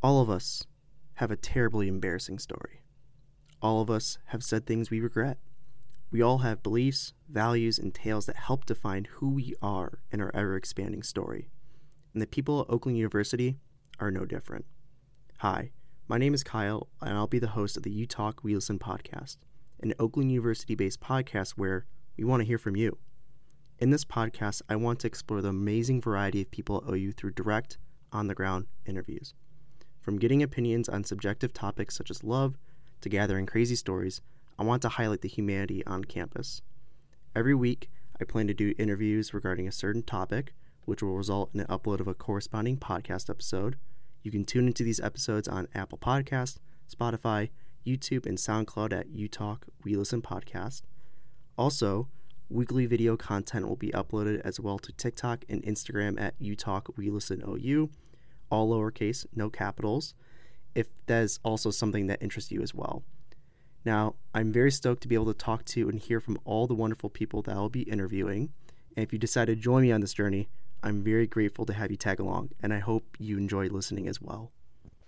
All of us have a terribly embarrassing story. All of us have said things we regret. We all have beliefs, values, and tales that help define who we are in our ever expanding story. And the people at Oakland University are no different. Hi, my name is Kyle, and I'll be the host of the You Talk, We Listen podcast, an Oakland University based podcast where we want to hear from you. In this podcast, I want to explore the amazing variety of people at OU through direct, on the ground interviews. From getting opinions on subjective topics such as love to gathering crazy stories, I want to highlight the humanity on campus. Every week, I plan to do interviews regarding a certain topic, which will result in an upload of a corresponding podcast episode. You can tune into these episodes on Apple Podcast, Spotify, YouTube, and SoundCloud at UTalk We Listen Podcast. Also, weekly video content will be uploaded as well to TikTok and Instagram at UTalk We Listen OU all lowercase, no capitals, if that is also something that interests you as well. Now, I'm very stoked to be able to talk to and hear from all the wonderful people that I'll be interviewing. And if you decide to join me on this journey, I'm very grateful to have you tag along, and I hope you enjoy listening as well.